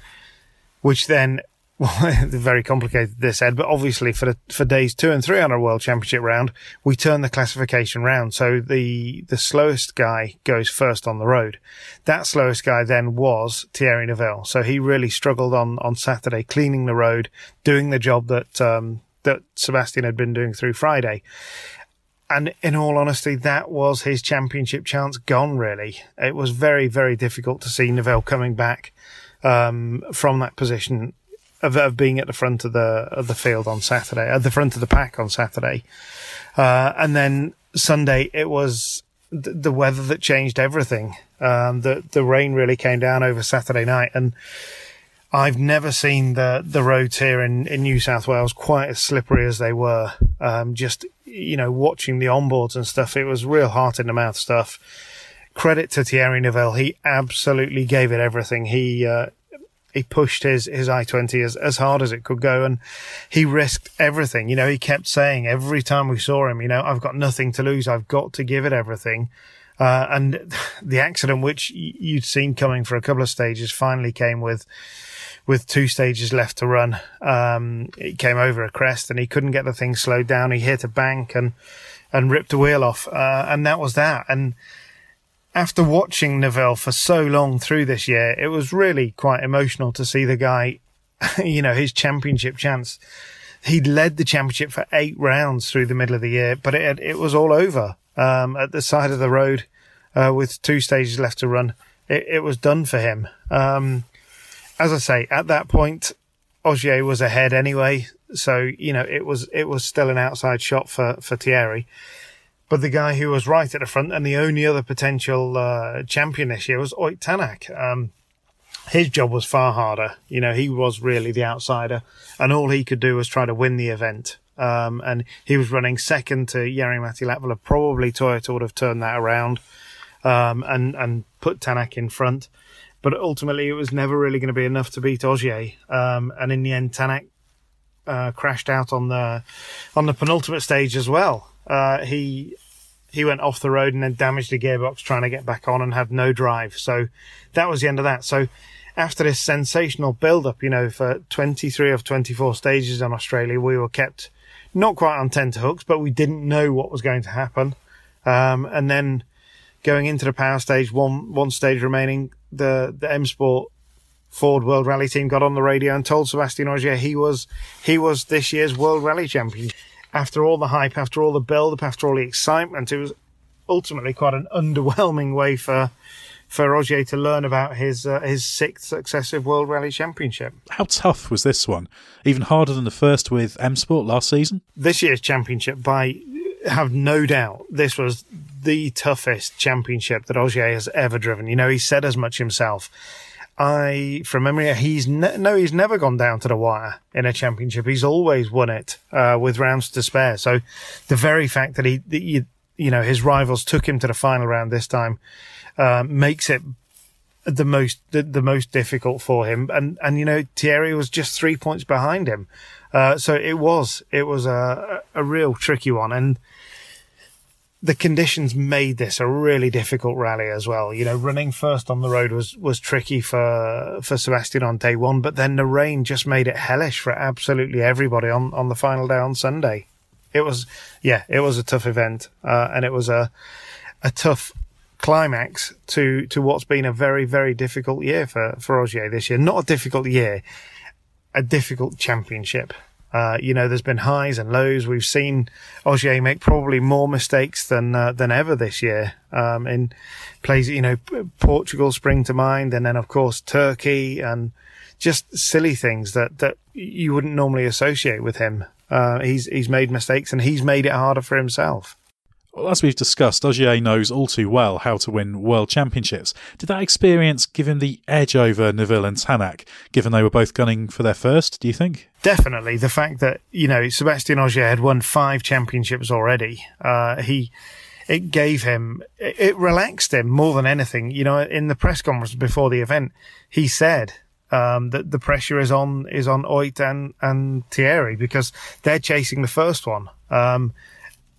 which then well, very complicated this Ed, but obviously for the, for days two and three on our World Championship round, we turn the classification round. So the the slowest guy goes first on the road. That slowest guy then was Thierry Neuville. So he really struggled on on Saturday, cleaning the road, doing the job that um, that Sebastien had been doing through Friday. And in all honesty, that was his championship chance gone. Really, it was very very difficult to see Neuville coming back um, from that position of, of being at the front of the of the field on Saturday, at the front of the pack on Saturday, uh, and then Sunday it was th- the weather that changed everything. Um, the the rain really came down over Saturday night, and I've never seen the the roads here in, in New South Wales quite as slippery as they were. Um, just you know, watching the onboards and stuff, it was real heart in the mouth stuff. Credit to Thierry Neuville, he absolutely gave it everything. He uh, he pushed his, his i20 as, as hard as it could go and he risked everything. You know, he kept saying every time we saw him, you know, I've got nothing to lose. I've got to give it everything. Uh, and the accident, which you'd seen coming for a couple of stages, finally came with, with two stages left to run. Um, it came over a crest and he couldn't get the thing slowed down. He hit a bank and, and ripped a wheel off. Uh, and that was that. And, after watching Neuville for so long through this year, it was really quite emotional to see the guy, you know, his championship chance. He'd led the championship for eight rounds through the middle of the year, but it, it was all over, um, at the side of the road, uh, with two stages left to run. It, it was done for him. Um, as I say, at that point, Ogier was ahead anyway. So, you know, it was, it was still an outside shot for, for Thierry. But the guy who was right at the front and the only other potential uh, champion this year was Ott Tanak. Um, his job was far harder. You know, he was really the outsider, and all he could do was try to win the event. Um, and he was running second to Jari-Matti Latvala. Probably Toyota would have turned that around um, and and put Tanak in front. But ultimately, it was never really going to be enough to beat Ogier. Um, and in the end, Tanak uh, crashed out on the on the penultimate stage as well. Uh, he he went off the road and then damaged the gearbox trying to get back on and had no drive. So that was the end of that. So after this sensational build up, you know, for 23 of 24 stages in Australia, we were kept not quite on tenterhooks, but we didn't know what was going to happen. Um, and then going into the power stage, one, one stage remaining, the, the M Sport Ford World Rally team got on the radio and told Sebastien Ogier he was, he was this year's World Rally champion after all the hype, after all the build up, after all the excitement, it was ultimately quite an underwhelming way for for Ogier to learn about his uh, his sixth successive World Rally Championship. How tough was this one? Even harder than the first with M Sport last season. This year's championship, by have no doubt, this was the toughest championship that Ogier has ever driven. You know, he said as much himself. I, from memory, he's ne- no, he's never gone down to the wire in a championship. He's always won it uh, with rounds to spare. So, the very fact that he, that you, you know, his rivals took him to the final round this time uh, makes it the most the, the, most difficult for him. And and you know, Thierry was just three points behind him. Uh, so it was it was a a real tricky one and the conditions made this a really difficult rally as well. You know, running first on the road was, was tricky for, for Sebastien on day one, but then the rain just made it hellish for absolutely everybody on, on the final day on Sunday. It was, yeah, it was a tough event, uh, and it was a, a tough climax to, to what's been a very, very difficult year for, for Ogier this year. Not a difficult year, a difficult championship. Uh, you know, there's been highs and lows. We've seen Ogier make probably more mistakes than uh, than ever this year. Um, in plays, you know, Portugal spring to mind, and then of course Turkey, and just silly things that that you wouldn't normally associate with him. Uh, he's he's made mistakes, and he's made it harder for himself. Well, as we've discussed, Ogier knows all too well how to win world championships. Did that experience give him the edge over Neuville and Tanak, given they were both gunning for their first, do you think? Definitely. The fact that, you know, Sebastien Ogier had won five championships already, uh, he, it gave him, it relaxed him more than anything. You know, in the press conference before the event, he said, um, that the pressure is on, is on Ott and, and Thierry because they're chasing the first one. Um,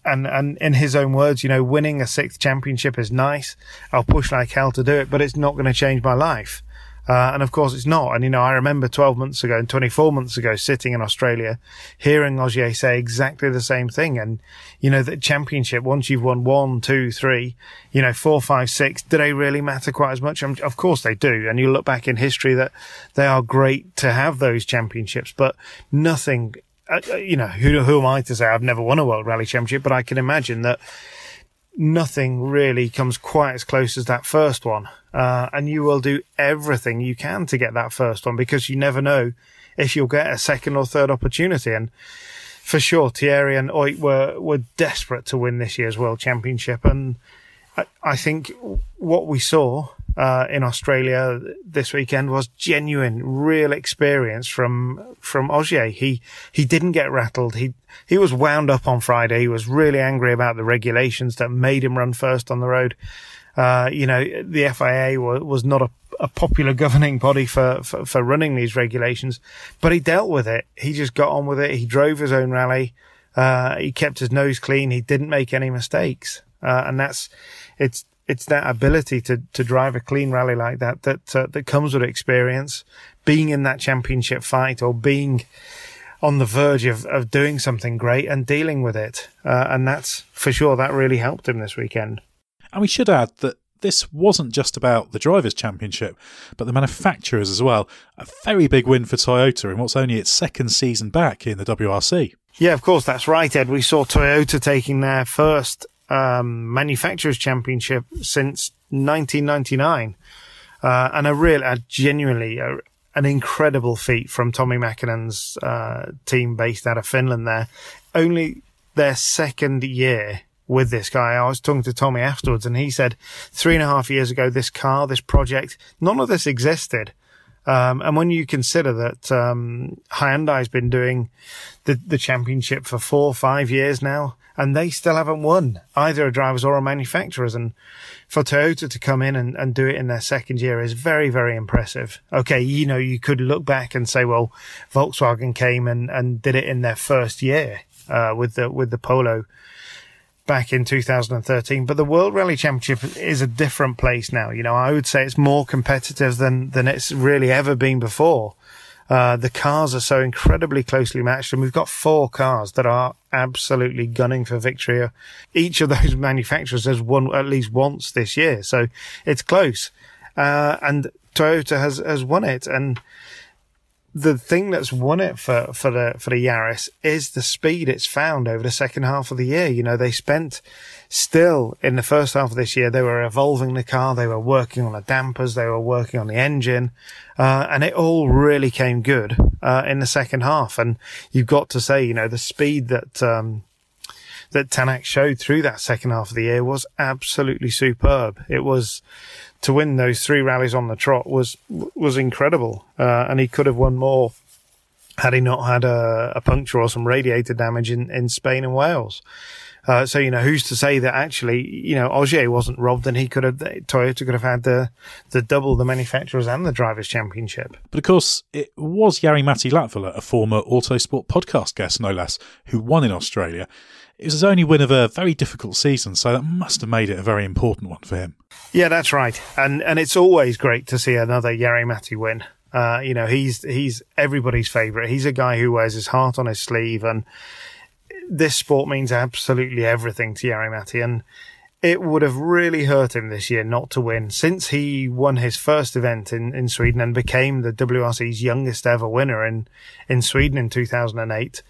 and and in his own words, you know, winning a sixth championship is nice. I'll push like hell to do it, but it's not going to change my life. Uh, and of course it's not. And, you know, I remember 12 months ago and 24 months ago sitting in Australia, hearing Ogier say exactly the same thing. And, you know, the championship, once you've won one, two, three, you know, four, five, six, do they really matter quite as much? Um, of course they do. And you look back in history that they are great to have those championships, but nothing, uh, uh you know, who, who am I to say I've never won a World Rally Championship, but I can imagine that nothing really comes quite as close as that first one. Uh, and you will do everything you can to get that first one because you never know if you'll get a second or third opportunity. And for sure, Thierry and Ott were, were desperate to win this year's World Championship. And I, I think what we saw uh, in Australia this weekend was genuine, real experience from from Ogier. He he didn't get rattled. He he was wound up on Friday. He was really angry about the regulations that made him run first on the road. Uh, you know, the FIA was, was not a, a popular governing body for, for, for running these regulations, but he dealt with it. He just got on with it. He drove his own rally. Uh, he kept his nose clean. He didn't make any mistakes. Uh, and that's, it's, it's that ability to to drive a clean rally like that that uh, that comes with experience, being in that championship fight or being on the verge of, of doing something great and dealing with it. Uh, and that's for sure that really helped him this weekend. And we should add that this wasn't just about the Drivers' Championship, but the manufacturers as well. A very big win for Toyota in what's only its second season back in the WRC. Yeah, of course, that's right, Ed. We saw Toyota taking their first um, manufacturers championship since 1999, uh, and a real, a genuinely a, an incredible feat from Tommy Mäkinen's uh, team based out of Finland. There, only their second year with this guy. I was talking to Tommy afterwards, and he said three and a half years ago, this car, this project, none of this existed. Um, and when you consider that um, Hyundai's been doing the the championship for four or five years now, and they still haven't won either a drivers or a manufacturers. And for Toyota to come in and, and do it in their second year is very, very impressive. Okay, you know, you could look back and say, well, Volkswagen came and, and did it in their first year uh, with the with the Polo back in 2013. But the World Rally Championship is a different place now. You know, I would say it's more competitive than than it's really ever been before. Uh, the cars are so incredibly closely matched, and we've got four cars that are absolutely gunning for victory. Each of those manufacturers has won at least once this year, so it's close. Uh, and Toyota has has won it, and the thing that's won it for, for the for the Yaris is the speed it's found over the second half of the year. You know, they spent still in the first half of this year, they were evolving the car, they were working on the dampers, they were working on the engine, uh, and it all really came good uh, in the second half. And you've got to say, you know, the speed that um, that Tanak showed through that second half of the year was absolutely superb. It was to win those three rallies on the trot was was incredible, uh, and he could have won more had he not had a, a puncture or some radiator damage in, in Spain and Wales. Uh, so you know, who's to say that actually, you know, Ogier wasn't robbed, and he could have Toyota could have had the the double the manufacturers and the drivers' championship. But of course, it was Jari-Matti Latvala, a former Autosport podcast guest, no less, who won in Australia. It was his only win of a very difficult season, so that must have made it a very important one for him. Yeah, that's right, and and it's always great to see another Jari-Matti win. Uh, you know, he's he's everybody's favourite. He's a guy who wears his heart on his sleeve, and this sport means absolutely everything to Jari-Matti. And it would have really hurt him this year not to win since he won his first event in, in Sweden and became the WRC's youngest ever winner in, in Sweden in 2008.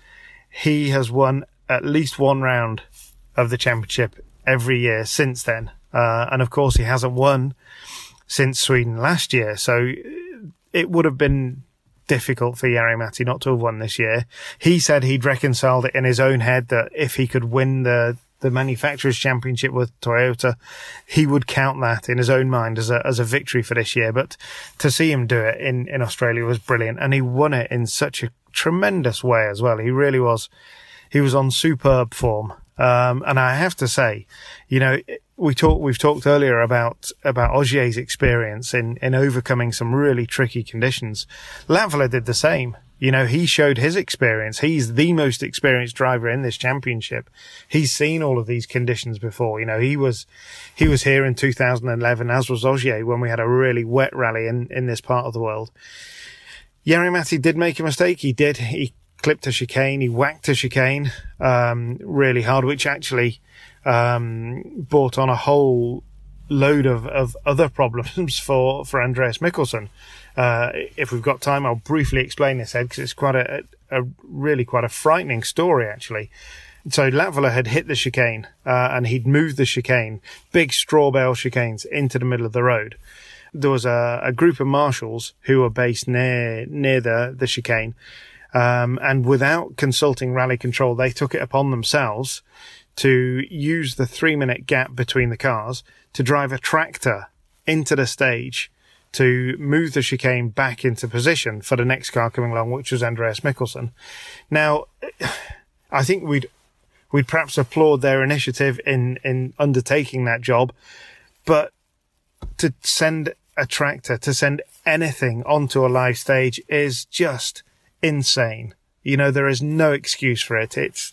He has won at least one round of the championship every year since then. Uh, and of course, he hasn't won since Sweden last year. So it would have been difficult for Jari-Matti not to have won this year. He said he'd reconciled it in his own head that if he could win the the manufacturers championship with Toyota, he would count that in his own mind as a as a victory for this year. But to see him do it in in Australia was brilliant, and he won it in such a tremendous way as well. He really was. He was on superb form. Um, and I have to say, you know, we talked, we've talked earlier about, about Ogier's experience in, in overcoming some really tricky conditions. Latvala did the same. You know, he showed his experience. He's the most experienced driver in this championship. He's seen all of these conditions before. You know, he was, he was here in 2011, as was Ogier when we had a really wet rally in, in this part of the world. Jari-Matti did make a mistake. He did. He clipped a chicane. He whacked a chicane, um, really hard, which actually, um, brought on a whole load of, of other problems for, for Andreas Mikkelsen. Uh, if we've got time, I'll briefly explain this, Ed, because it's quite a, a, really quite a frightening story, actually. So Latvala had hit the chicane, uh, and he'd moved the chicane, big straw bale chicanes, into the middle of the road. There was a, a group of marshals who were based near, near the, the chicane. Um, and without consulting rally control, they took it upon themselves to use the three minute gap between the cars to drive a tractor into the stage to move the chicane back into position for the next car coming along, which was Andreas Mikkelsen. Now, I think we'd we'd perhaps applaud their initiative in in undertaking that job, but to send a tractor to send anything onto a live stage is just insane. You know, there is no excuse for it. It's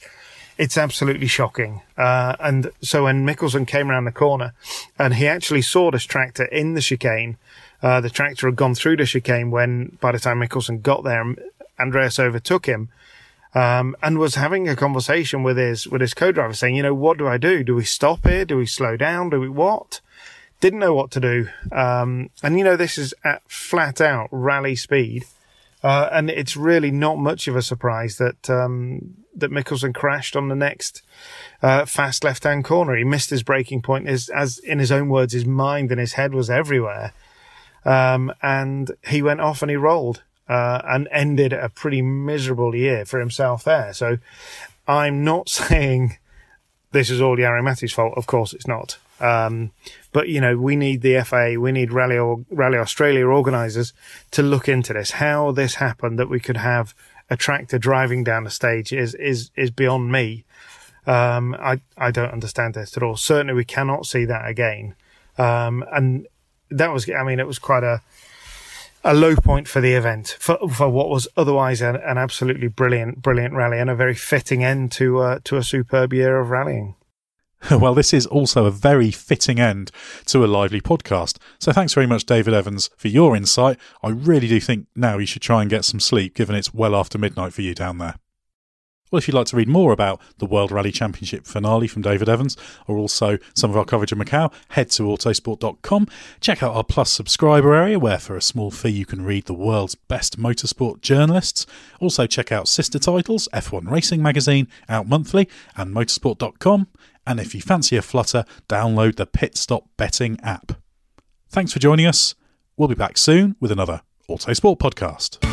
it's absolutely shocking. Uh, and so when Mikkelsen came around the corner and he actually saw this tractor in the chicane, uh, the tractor had gone through the chicane when by the time Mikkelsen got there, Andreas overtook him. Um, and was having a conversation with his, with his co-driver saying, you know, what do I do? Do we stop here? Do we slow down? Do we what? Didn't know what to do. Um, and you know, this is at flat out rally speed. Uh, and it's really not much of a surprise that um, that Mikkelsen crashed on the next uh, fast left-hand corner. He missed his braking point. His, as in his own words, his mind and his head was everywhere, um, and he went off and he rolled uh, and ended a pretty miserable year for himself there. So I'm not saying this is all Jari-Matti's fault. Of course, it's not. Um, but you know, we need the FA, we need Rally or Rally Australia organisers to look into this. How this happened that we could have a tractor driving down the stage is is is beyond me. Um, I I don't understand this at all. Certainly, we cannot see that again. Um, and that was, I mean, it was quite a a low point for the event for for what was otherwise an, an absolutely brilliant brilliant rally and a very fitting end to uh, to a superb year of rallying. Well, this is also a very fitting end to a lively podcast. So thanks very much, David Evans, for your insight. I really do think now you should try and get some sleep, given it's well after midnight for you down there. Well, if you'd like to read more about the World Rally Championship finale from David Evans, or also some of our coverage of Macau, head to autosport.com. Check out our Plus subscriber area, where for a small fee you can read the world's best motorsport journalists. Also, check out sister titles F1 Racing Magazine, out monthly, and motorsport.com. And if you fancy a flutter, download the Pit Stop Betting app. Thanks for joining us. We'll be back soon with another Autosport podcast.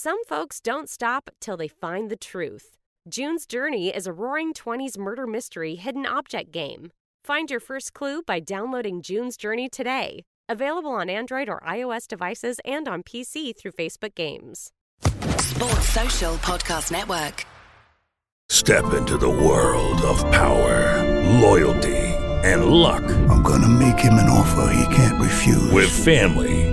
Some folks don't stop till they find the truth. June's Journey is a roaring 20s murder mystery hidden object game. Find your first clue by downloading June's Journey today. Available on Android or iOS devices and on PC through Facebook Games. Sports Social Podcast Network. Step into the world of power, loyalty, and luck. I'm going to make him an offer he can't refuse. With family,